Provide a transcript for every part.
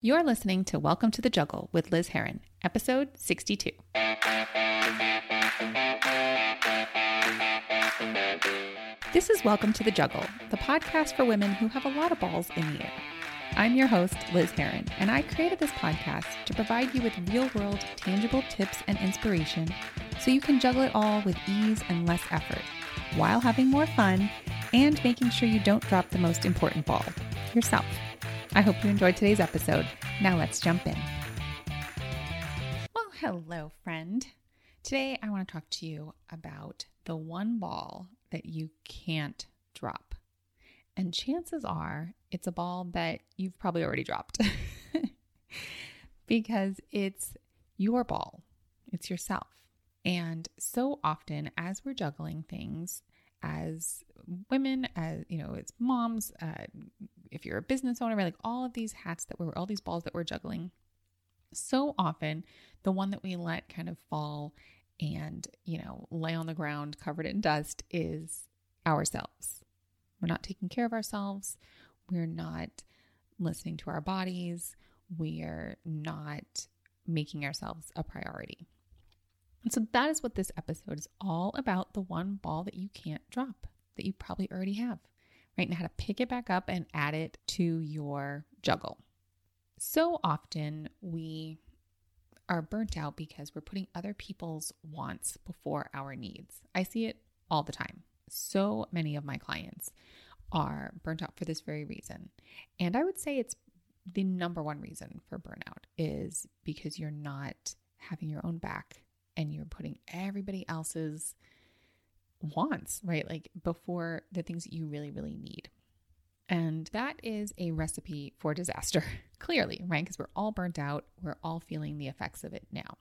You're listening to Welcome to the Juggle with Liz Heron, episode 62. This is Welcome to the Juggle, the podcast for women who have a lot of balls in the air. I'm your host, Liz Heron, and I created this podcast to provide you with real world, tangible tips and inspiration so you can juggle it all with ease and less effort while having more fun and making sure you don't drop the most important ball yourself. I hope you enjoyed today's episode. Now let's jump in. Well, hello, friend. Today I want to talk to you about the one ball that you can't drop. And chances are it's a ball that you've probably already dropped because it's your ball, it's yourself. And so often, as we're juggling things, as women, as you know, as moms, uh, if you're a business owner, like all of these hats that we're, all these balls that we're juggling, so often the one that we let kind of fall and, you know, lay on the ground covered in dust is ourselves. We're not taking care of ourselves. We're not listening to our bodies. We're not making ourselves a priority. And so that is what this episode is all about the one ball that you can't drop that you probably already have, right? And how to pick it back up and add it to your juggle. So often we are burnt out because we're putting other people's wants before our needs. I see it all the time. So many of my clients are burnt out for this very reason. And I would say it's the number one reason for burnout is because you're not having your own back and you're putting everybody else's wants, right? Like before the things that you really, really need. And that is a recipe for disaster, clearly, right? Because we're all burnt out. We're all feeling the effects of it now.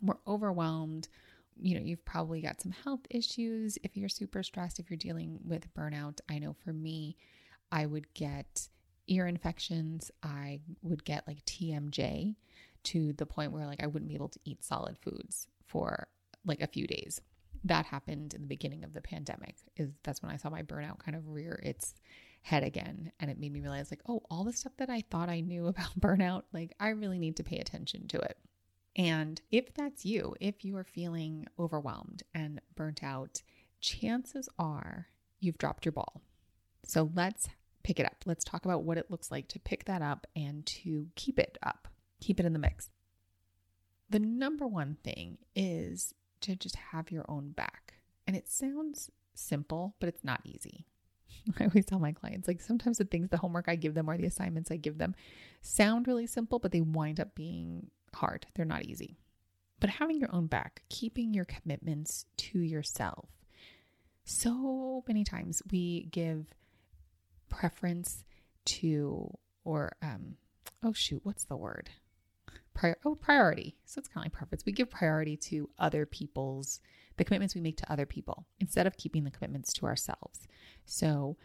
We're overwhelmed. You know, you've probably got some health issues if you're super stressed, if you're dealing with burnout. I know for me, I would get ear infections. I would get like TMJ to the point where like I wouldn't be able to eat solid foods for like a few days. That happened in the beginning of the pandemic. Is that's when I saw my burnout kind of rear its head again and it made me realize like, oh, all the stuff that I thought I knew about burnout, like I really need to pay attention to it. And if that's you, if you are feeling overwhelmed and burnt out, chances are you've dropped your ball. So let's pick it up. Let's talk about what it looks like to pick that up and to keep it up, keep it in the mix the number one thing is to just have your own back. And it sounds simple, but it's not easy. I always tell my clients like sometimes the things, the homework I give them or the assignments I give them sound really simple, but they wind up being hard. They're not easy. But having your own back, keeping your commitments to yourself. So many times we give preference to, or, um, oh shoot, what's the word? Prior oh priority. So it's kind of like preference. We give priority to other people's the commitments we make to other people instead of keeping the commitments to ourselves. So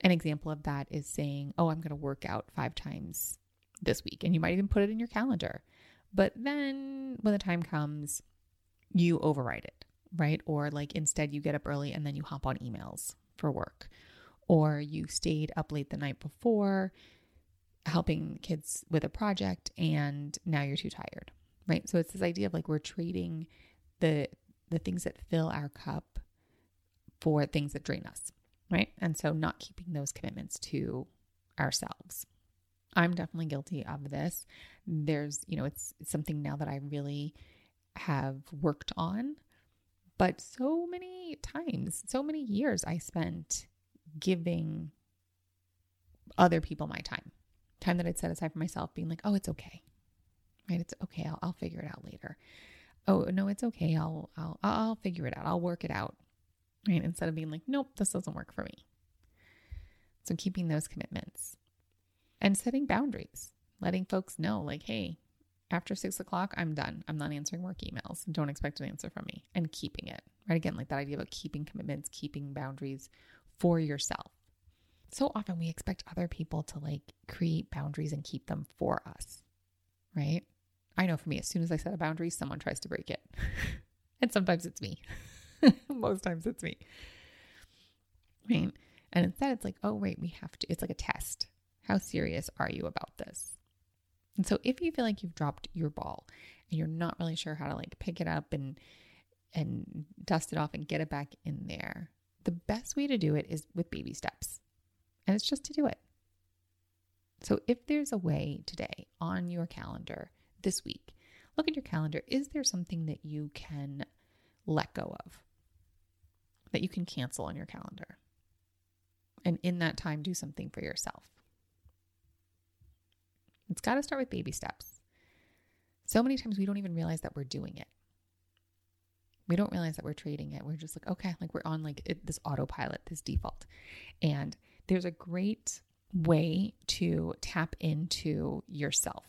an example of that is saying, "Oh, I'm going to work out 5 times this week." And you might even put it in your calendar. But then when the time comes, you override it, right? Or like instead you get up early and then you hop on emails for work. Or you stayed up late the night before helping kids with a project and now you're too tired right? So it's this idea of like we're trading the the things that fill our cup for things that drain us right? And so not keeping those commitments to ourselves. I'm definitely guilty of this. There's you know it's, it's something now that i really have worked on but so many times so many years i spent giving other people my time time that I'd set aside for myself, being like, oh, it's okay. Right? It's okay. I'll, I'll figure it out later. Oh, no, it's okay. I'll, I'll, I'll figure it out. I'll work it out. Right? Instead of being like, nope, this doesn't work for me. So keeping those commitments and setting boundaries, letting folks know, like, hey, after six o'clock, I'm done. I'm not answering work emails. Don't expect an answer from me and keeping it. Right? Again, like that idea about keeping commitments, keeping boundaries for yourself so often we expect other people to like create boundaries and keep them for us, right? I know for me, as soon as I set a boundary, someone tries to break it. and sometimes it's me. Most times it's me. Right. And instead, it's like, oh, wait, we have to, it's like a test. How serious are you about this? And so if you feel like you've dropped your ball and you're not really sure how to like pick it up and and dust it off and get it back in there, the best way to do it is with baby steps. And it's just to do it. So if there's a way today on your calendar this week, look at your calendar. Is there something that you can let go of? That you can cancel on your calendar? And in that time, do something for yourself. It's got to start with baby steps. So many times we don't even realize that we're doing it. We don't realize that we're trading it. We're just like, okay, like we're on like it, this autopilot, this default. And there's a great way to tap into yourself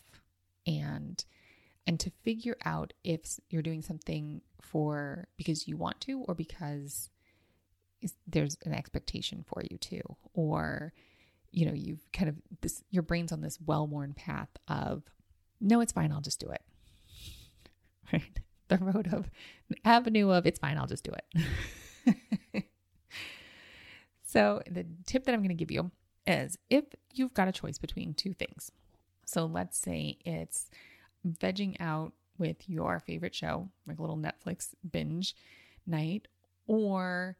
and and to figure out if you're doing something for because you want to or because there's an expectation for you to or you know you've kind of this your brain's on this well-worn path of no it's fine i'll just do it. Right? The road of the avenue of it's fine i'll just do it so the tip that i'm going to give you is if you've got a choice between two things so let's say it's vegging out with your favorite show like a little netflix binge night or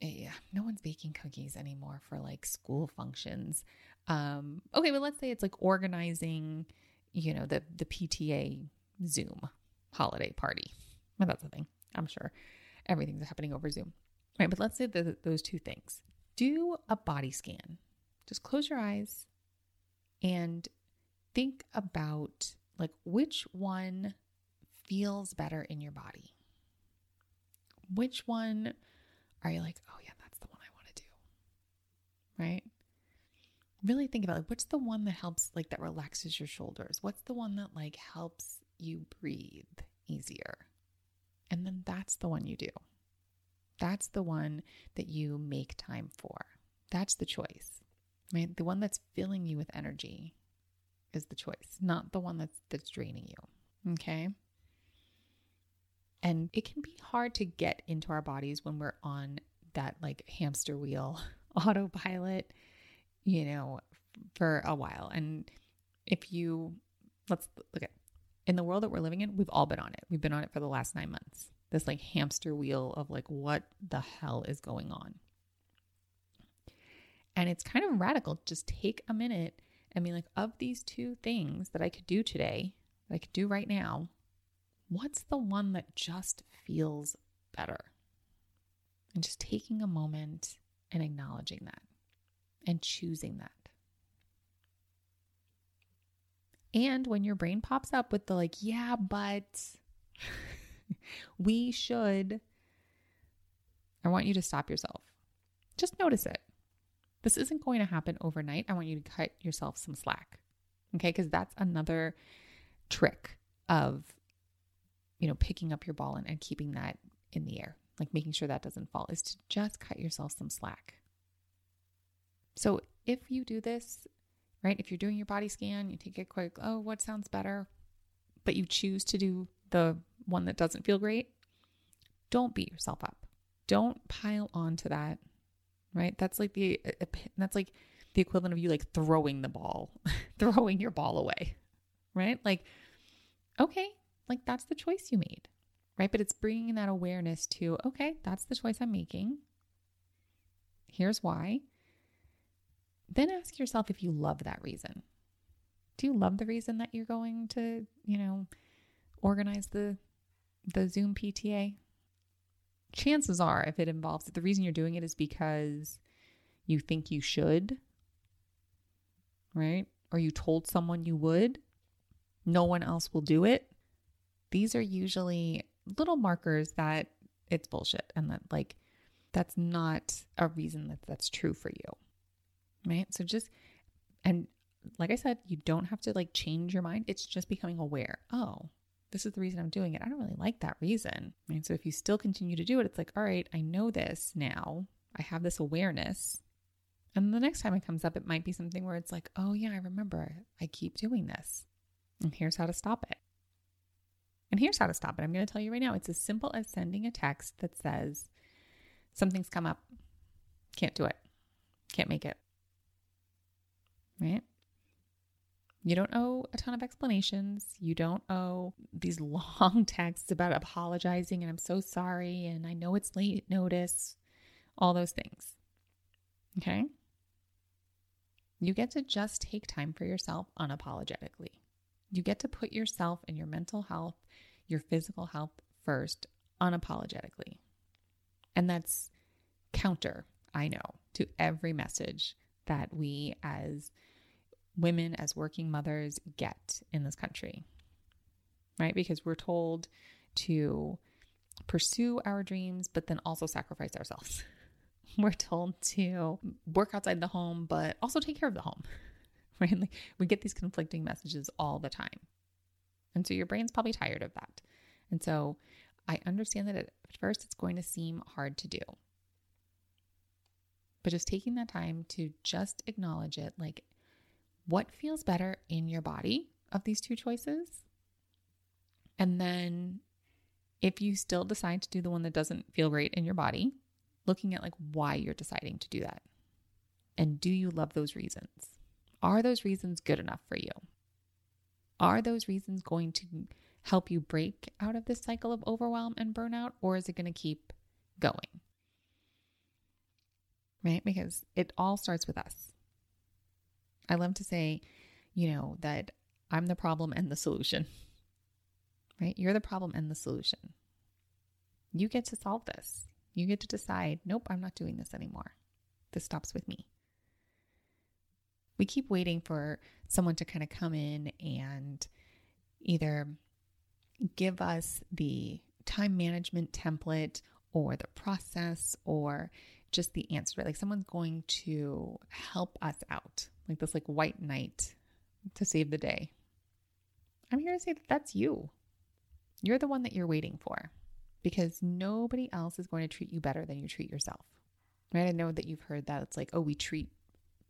yeah, no one's baking cookies anymore for like school functions. Um, okay, but let's say it's like organizing, you know, the the PTA Zoom holiday party. Well, that's the thing. I'm sure everything's happening over Zoom. Right, but let's say the, those two things. Do a body scan. Just close your eyes and think about like which one feels better in your body. Which one are you like, oh yeah, that's the one I want to do? Right? Really think about like what's the one that helps like that relaxes your shoulders? What's the one that like helps you breathe easier? And then that's the one you do. That's the one that you make time for. That's the choice. Right? The one that's filling you with energy is the choice, not the one that's that's draining you. Okay? And it can be hard to get into our bodies when we're on that like hamster wheel autopilot, you know, for a while. And if you, let's look at, in the world that we're living in, we've all been on it. We've been on it for the last nine months. This like hamster wheel of like, what the hell is going on? And it's kind of radical. Just take a minute and be like, of these two things that I could do today, that I could do right now, what's the one that just feels better? And just taking a moment and acknowledging that and choosing that. And when your brain pops up with the like, yeah, but we should, I want you to stop yourself. Just notice it. This isn't going to happen overnight. I want you to cut yourself some slack. Okay. Because that's another trick of you know, picking up your ball and, and keeping that in the air, like making sure that doesn't fall, is to just cut yourself some slack. So if you do this, right, if you're doing your body scan, you take a quick, oh, what sounds better, but you choose to do the one that doesn't feel great, don't beat yourself up. Don't pile on to that, right? That's like the, uh, uh, that's like the equivalent of you like throwing the ball, throwing your ball away, right? Like, okay, like that's the choice you made, right? But it's bringing that awareness to, okay, that's the choice I'm making. Here's why. Then ask yourself if you love that reason. Do you love the reason that you're going to, you know, organize the the Zoom PTA? Chances are if it involves that the reason you're doing it is because you think you should, right? Or you told someone you would. No one else will do it these are usually little markers that it's bullshit and that like that's not a reason that that's true for you. Right? So just and like I said, you don't have to like change your mind. It's just becoming aware. Oh, this is the reason I'm doing it. I don't really like that reason. And So if you still continue to do it, it's like, all right, I know this now. I have this awareness. And the next time it comes up, it might be something where it's like, oh, yeah, I remember I keep doing this. And here's how to stop it. And here's how to stop it. I'm going to tell you right now. It's as simple as sending a text that says, Something's come up. Can't do it. Can't make it. Right? You don't owe a ton of explanations. You don't owe these long texts about apologizing and I'm so sorry and I know it's late notice, all those things. Okay? You get to just take time for yourself unapologetically. You get to put yourself and your mental health, your physical health first unapologetically. And that's counter, I know, to every message that we as women, as working mothers, get in this country, right? Because we're told to pursue our dreams, but then also sacrifice ourselves. We're told to work outside the home, but also take care of the home, right? Like we get these conflicting messages all the time. And so your brain's probably tired of that. And so I understand that at first it's going to seem hard to do. But just taking that time to just acknowledge it like, what feels better in your body of these two choices? And then if you still decide to do the one that doesn't feel great in your body, looking at like why you're deciding to do that. And do you love those reasons? Are those reasons good enough for you? Are those reasons going to help you break out of this cycle of overwhelm and burnout, or is it going to keep going? Right? Because it all starts with us. I love to say, you know, that I'm the problem and the solution. Right? You're the problem and the solution. You get to solve this. You get to decide, nope, I'm not doing this anymore. This stops with me. We keep waiting for someone to kind of come in and either give us the time management template or the process or just the answer, right? Like someone's going to help us out, like this like white knight to save the day. I'm here to say that that's you. You're the one that you're waiting for because nobody else is going to treat you better than you treat yourself. Right? I know that you've heard that it's like, oh, we treat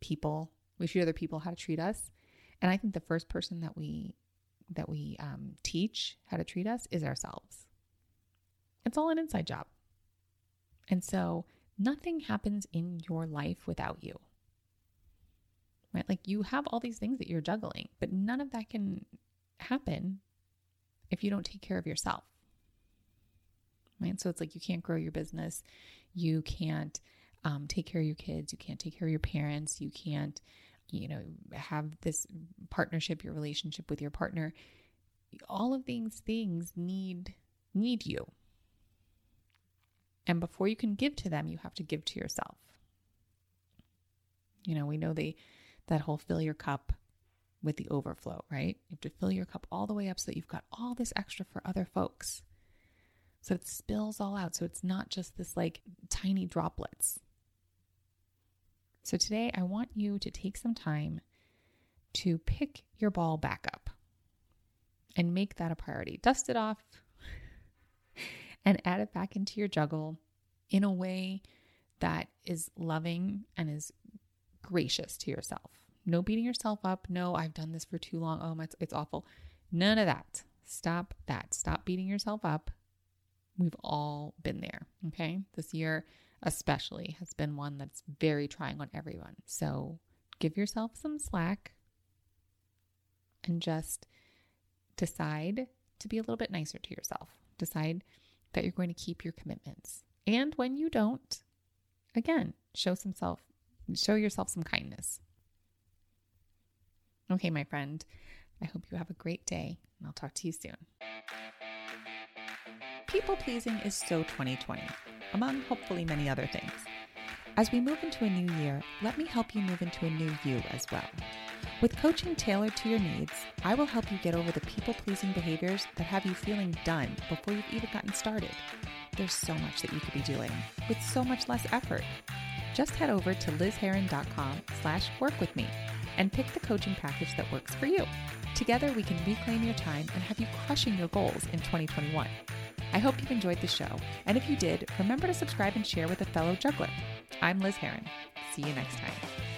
people, we treat other people how to treat us. And I think the first person that we that we um, teach how to treat us is ourselves. It's all an inside job. And so nothing happens in your life without you. Right? Like you have all these things that you're juggling, but none of that can happen if you don't take care of yourself. Right? So it's like you can't grow your business, you can't um, take care of your kids, you can't take care of your parents, you can't, you know, have this partnership, your relationship with your partner. All of these things need need you. And before you can give to them, you have to give to yourself. You know, we know the that whole fill your cup with the overflow, right? You have to fill your cup all the way up so that you've got all this extra for other folks. So it spills all out. So it's not just this like tiny droplets. So today I want you to take some time to pick your ball back up and make that a priority. Dust it off and add it back into your juggle in a way that is loving and is gracious to yourself. No beating yourself up. No, I've done this for too long. Oh, it's, it's awful. None of that. Stop that. Stop beating yourself up. We've all been there. Okay. This year, especially, has been one that's very trying on everyone. So give yourself some slack and just decide to be a little bit nicer to yourself. Decide that you're going to keep your commitments. And when you don't, again, show some self show yourself some kindness. Okay, my friend. I hope you have a great day, and I'll talk to you soon. People pleasing is so 2020, among hopefully many other things. As we move into a new year, let me help you move into a new you as well. With coaching tailored to your needs, I will help you get over the people pleasing behaviors that have you feeling done before you've even gotten started. There's so much that you could be doing with so much less effort. Just head over to lizherron.com slash work with me and pick the coaching package that works for you. Together, we can reclaim your time and have you crushing your goals in 2021. I hope you've enjoyed the show, and if you did, remember to subscribe and share with a fellow juggler. I'm Liz Herron. See you next time.